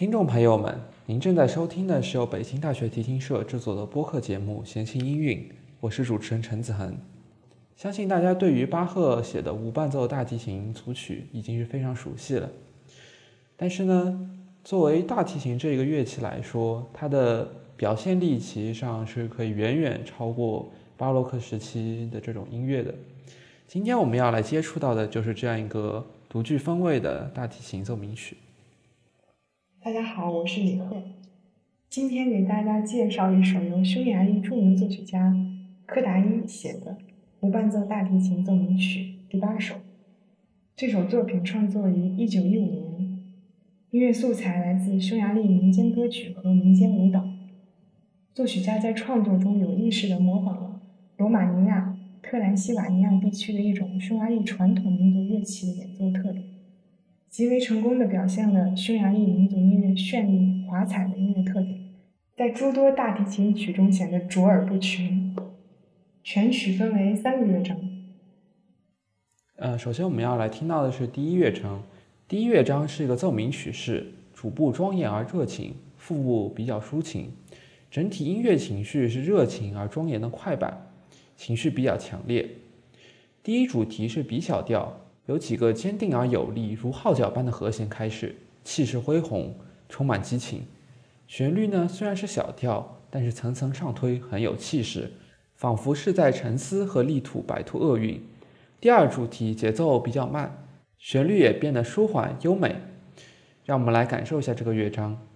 听众朋友们，您正在收听的是由北京大学提琴社制作的播客节目《弦情音韵》，我是主持人陈子恒。相信大家对于巴赫写的无伴奏大提琴组曲已经是非常熟悉了。但是呢，作为大提琴这个乐器来说，它的表现力其实上是可以远远超过巴洛克时期的这种音乐的。今天我们要来接触到的就是这样一个独具风味的大提琴奏鸣曲。大家好，我是李贺，今天给大家介绍一首由匈牙利著名作曲家柯达伊写的无伴奏大提琴奏鸣曲第八首。这首作品创作于1915年，音乐素材来自匈牙利民间歌曲和民间舞蹈。作曲家在创作中有意识地模仿了罗马尼亚特兰西瓦尼亚地区的一种匈牙利传统民族乐器的演奏特点。极为成功地表现了匈牙利民族音乐绚丽华彩的音乐特点，在诸多大提琴曲中显得卓尔不群。全曲分为三个乐章。呃，首先我们要来听到的是第一乐章。第一乐章是一个奏鸣曲式，主部庄严而热情，副部比较抒情，整体音乐情绪是热情而庄严的快板，情绪比较强烈。第一主题是 B 小调。有几个坚定而有力，如号角般的和弦开始，气势恢宏，充满激情。旋律呢虽然是小调，但是层层上推，很有气势，仿佛是在沉思和力图摆脱厄运。第二主题节奏比较慢，旋律也变得舒缓优美。让我们来感受一下这个乐章。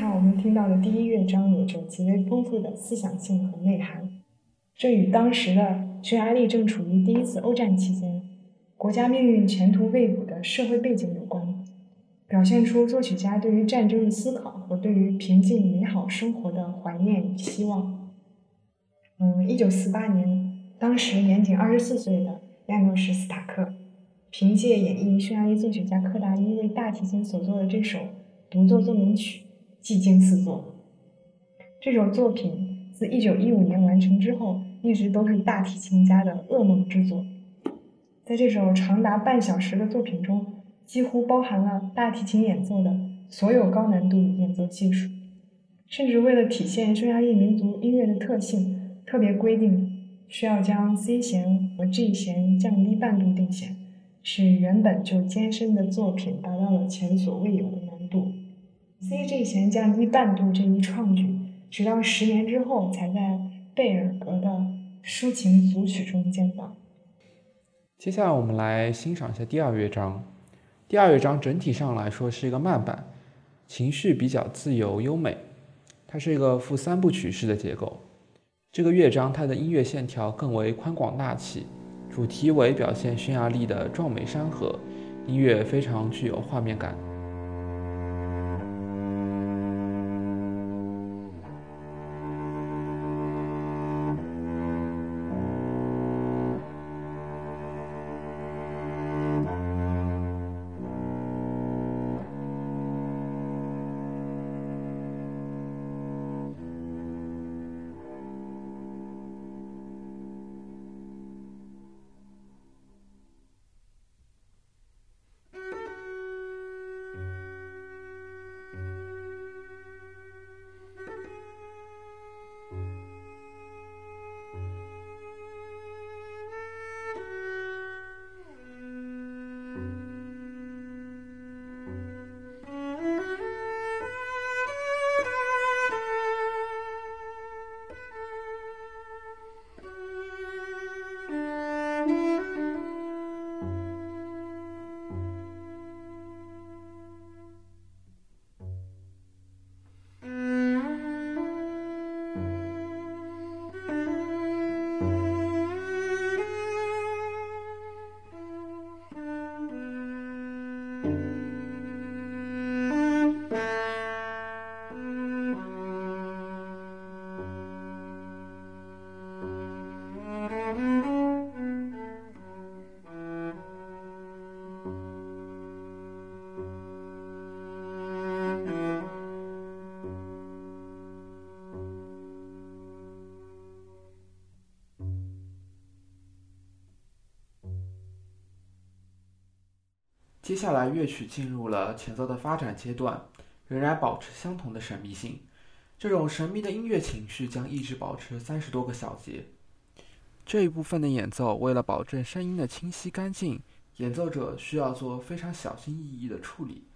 才我们听到的第一乐章有着极为丰富的思想性和内涵，这与当时的匈牙利正处于第一次欧战期间，国家命运前途未卜的社会背景有关，表现出作曲家对于战争的思考和对于平静美好生活的怀念与希望。嗯，一九四八年，当时年仅二十四岁的亚诺什·斯塔克，凭借演绎匈牙利作曲家柯达伊为大提琴所作的这首独奏奏鸣曲。技惊四座。这首作品自1915年完成之后，一直都是大提琴家的噩梦之作。在这首长达半小时的作品中，几乎包含了大提琴演奏的所有高难度演奏技术，甚至为了体现匈牙利民族音乐的特性，特别规定需要将 C 弦和 G 弦降低半度定弦，使原本就艰深的作品达到了前所未有的难度。C G 弦降低半度这一创举，直到十年之后才在贝尔格的抒情组曲中见到。接下来我们来欣赏一下第二乐章。第二乐章整体上来说是一个慢板，情绪比较自由优美。它是一个负三部曲式的结构。这个乐章它的音乐线条更为宽广大气，主题为表现匈牙利的壮美山河，音乐非常具有画面感。接下来乐曲进入了前奏的发展阶段，仍然保持相同的神秘性。这种神秘的音乐情绪将一直保持三十多个小节。这一部分的演奏，为了保证声音的清晰干净，演奏者需要做非常小心翼翼的处理。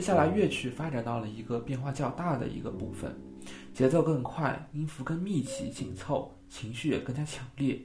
接下来，乐曲发展到了一个变化较大的一个部分，节奏更快，音符更密集紧凑，情绪也更加强烈。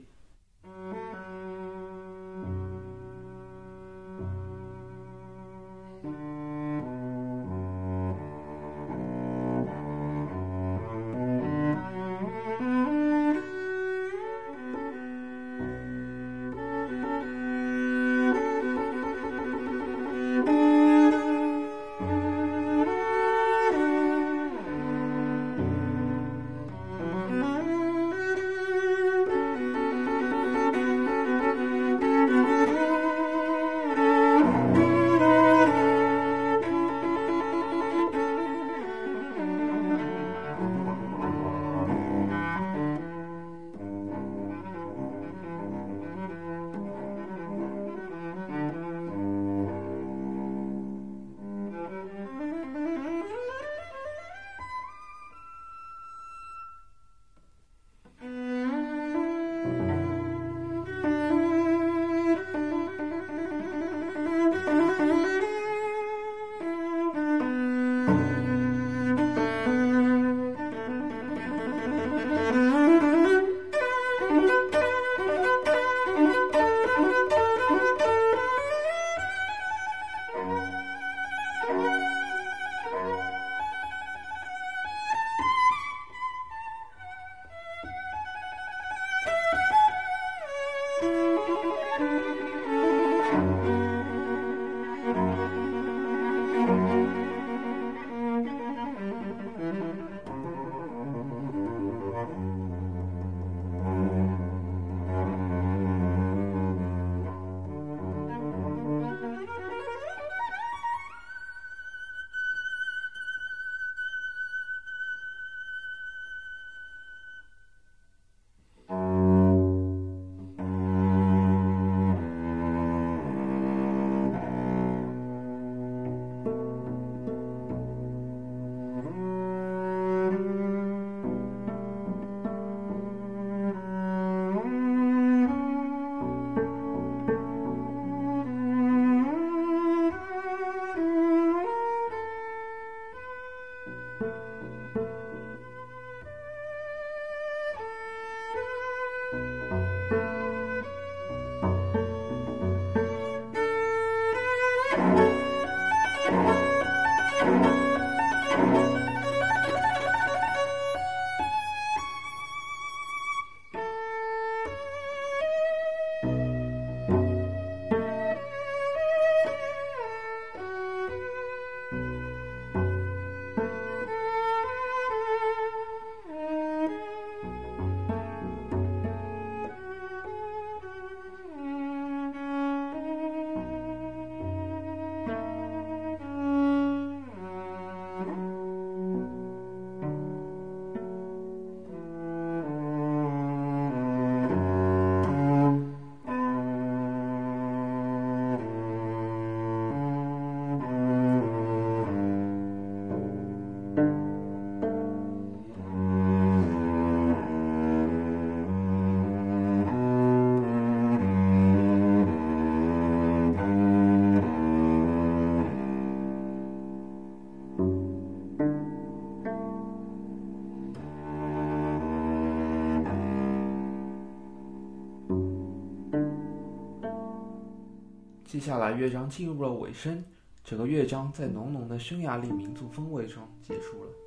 接下来乐章进入了尾声，整个乐章在浓浓的匈牙利民族风味中结束了。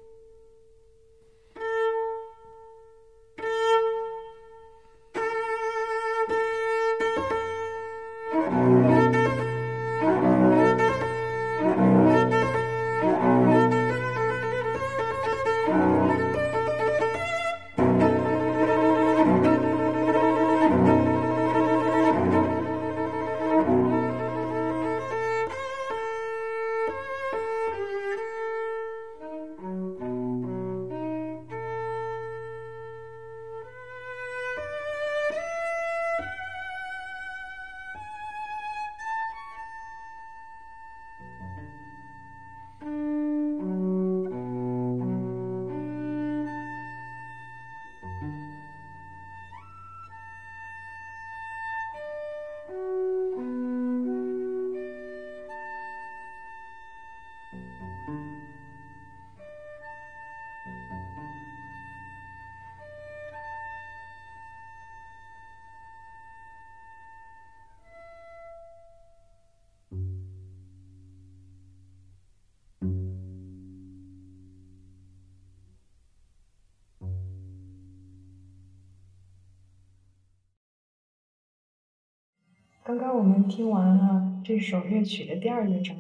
刚刚我们听完了这首乐曲的第二乐章，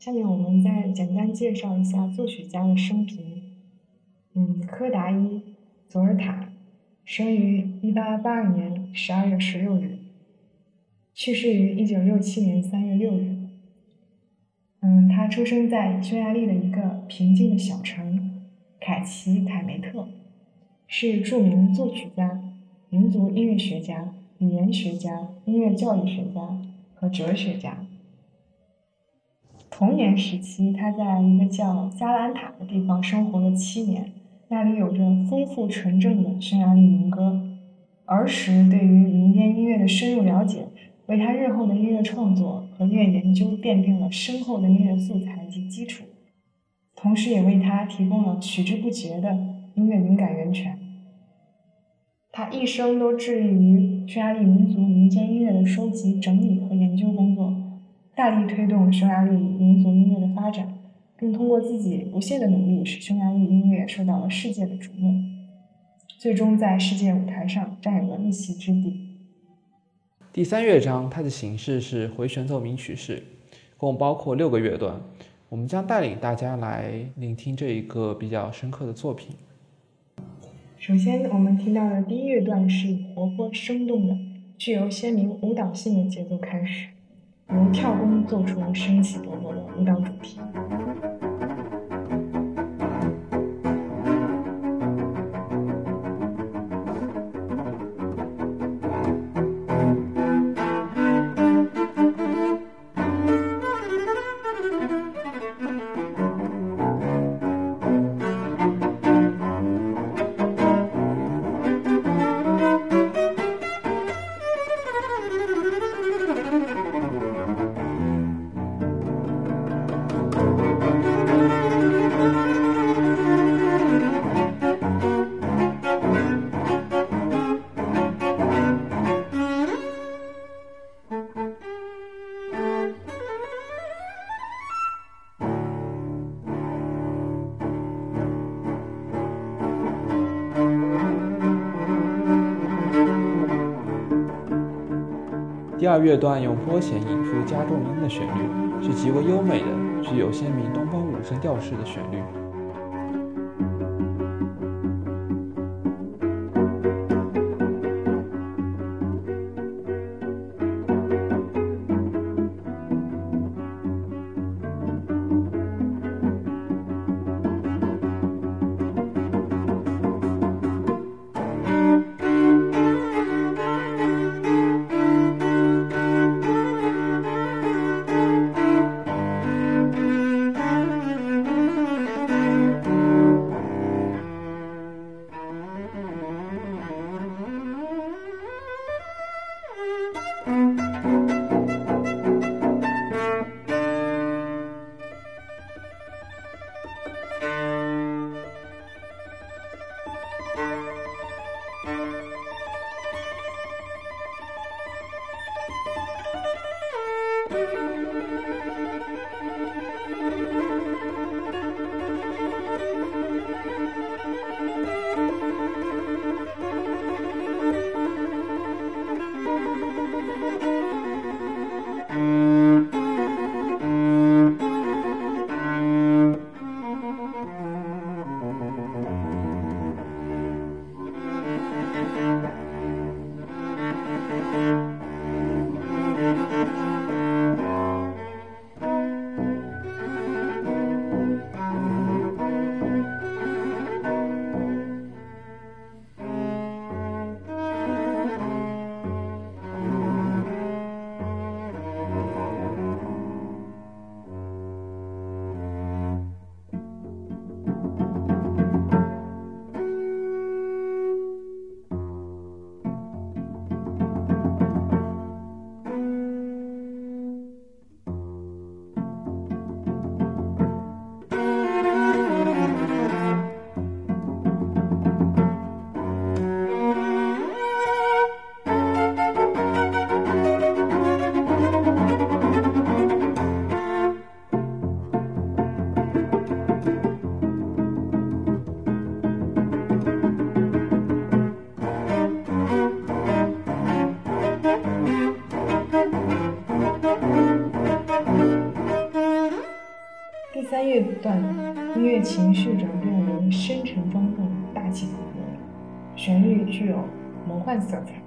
下面我们再简单介绍一下作曲家的生平。嗯，柯达伊·佐尔塔，生于1882年12月16日，去世于1967年3月6日。嗯，他出生在匈牙利的一个平静的小城凯奇凯梅特，是著名作曲家、民族音乐学家。语言学家、音乐教育学家和哲学家。童年时期，他在一个叫加兰塔的地方生活了七年，那里有着丰富纯正的匈牙利民歌。儿时对于民间音乐的深入了解，为他日后的音乐创作和音乐研究奠定了深厚的音乐素材及基础，同时也为他提供了取之不竭的音乐灵感源泉。他一生都致力于匈牙利民族民间音乐的收集、整理和研究工作，大力推动匈牙利民族音乐的发展，并通过自己不懈的努力，使匈牙利音乐受到了世界的瞩目，最终在世界舞台上占有了一席之地。第三乐章，它的形式是回旋奏鸣曲式，共包括六个乐段。我们将带领大家来聆听这一个比较深刻的作品。首先，我们听到的第一乐段是以活泼生动的、具有鲜明舞蹈性的节奏开始，由跳弓奏出生气勃勃的舞蹈主题。二乐段用拨弦引出加重音的旋律，是极为优美的、具有鲜明东方五声调式的旋律。旋律具有魔幻色彩。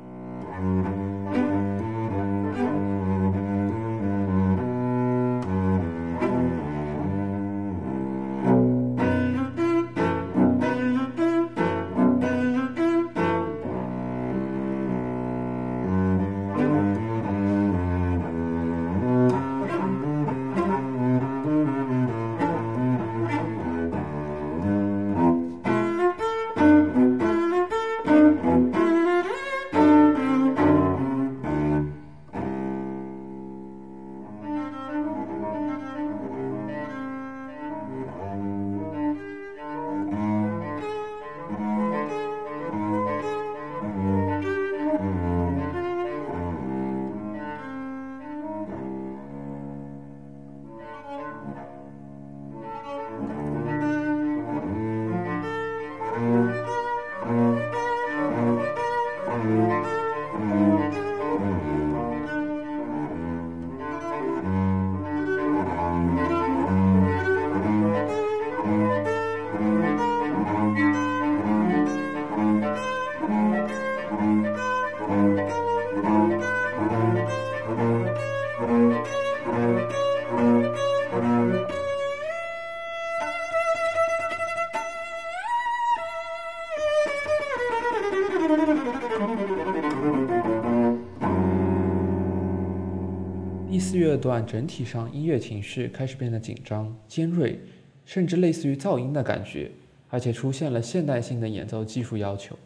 这段整体上音乐情绪开始变得紧张、尖锐，甚至类似于噪音的感觉，而且出现了现代性的演奏技术要求。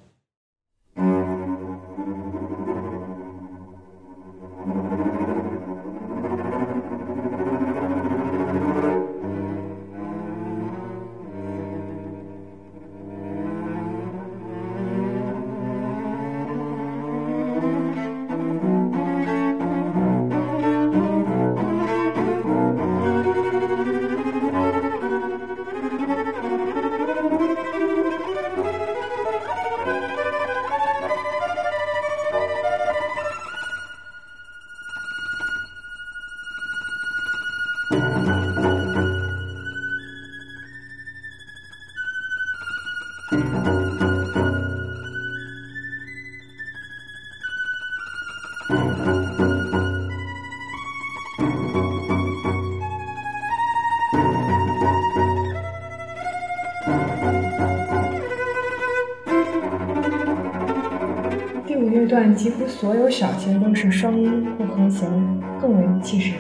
几乎所有小节都是双音或和弦，更为气势。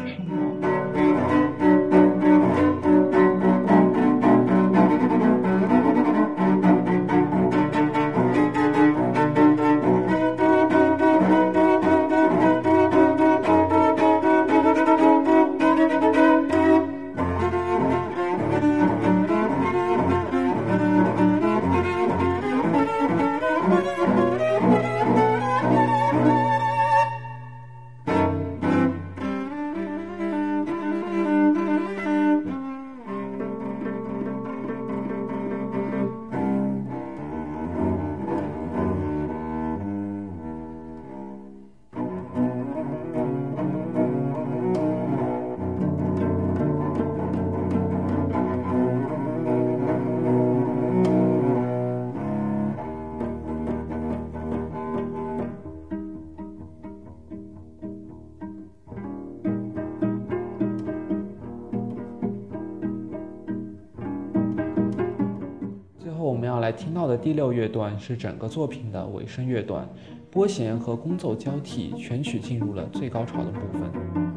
听到的第六乐段是整个作品的尾声乐段，拨弦和弓奏交替，全曲进入了最高潮的部分。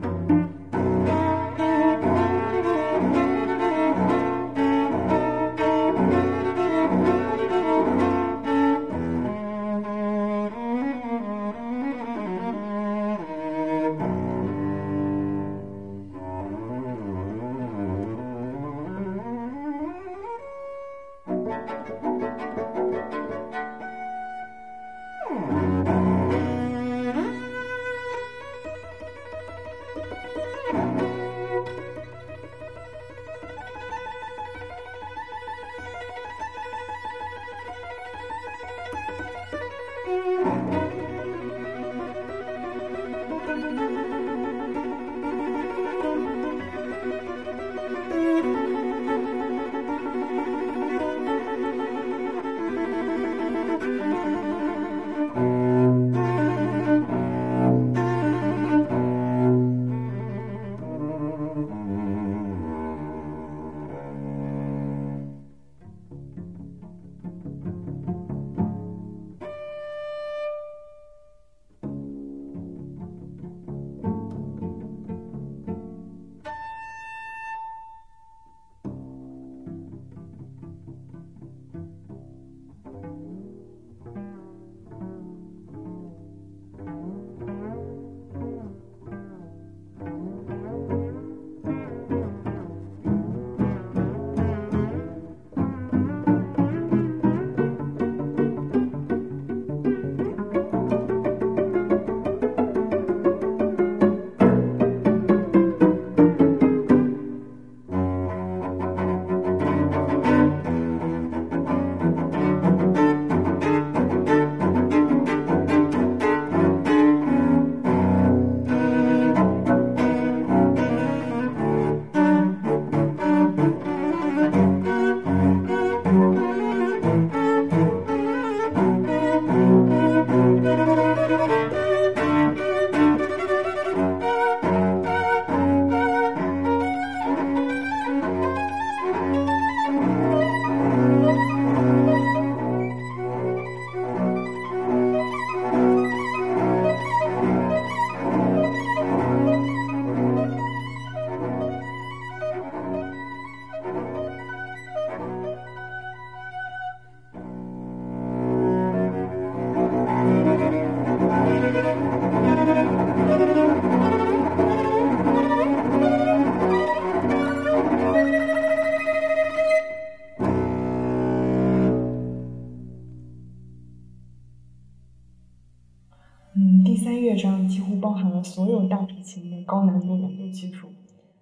所有大提琴的高难度演奏技术。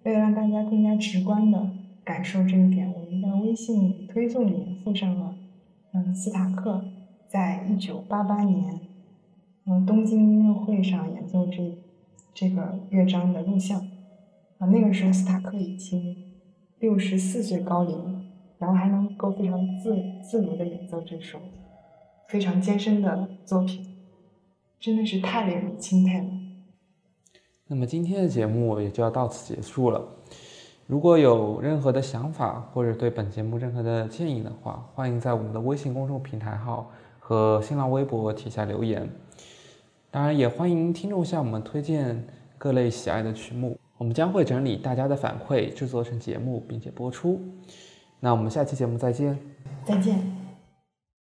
为了让大家更加直观的感受这一点，我们在微信推送里面附上了，嗯，斯塔克在一九八八年，嗯，东京音乐会上演奏这这个乐章的录像。啊，那个时候斯塔克已经六十四岁高龄了，然后还能够非常自自如的演奏这首非常艰深的作品。真的是太令人钦佩了。那么今天的节目也就要到此结束了。如果有任何的想法或者对本节目任何的建议的话，欢迎在我们的微信公众平台号和新浪微博底下留言。当然，也欢迎听众向我们推荐各类喜爱的曲目，我们将会整理大家的反馈，制作成节目并且播出。那我们下期节目再见。再见。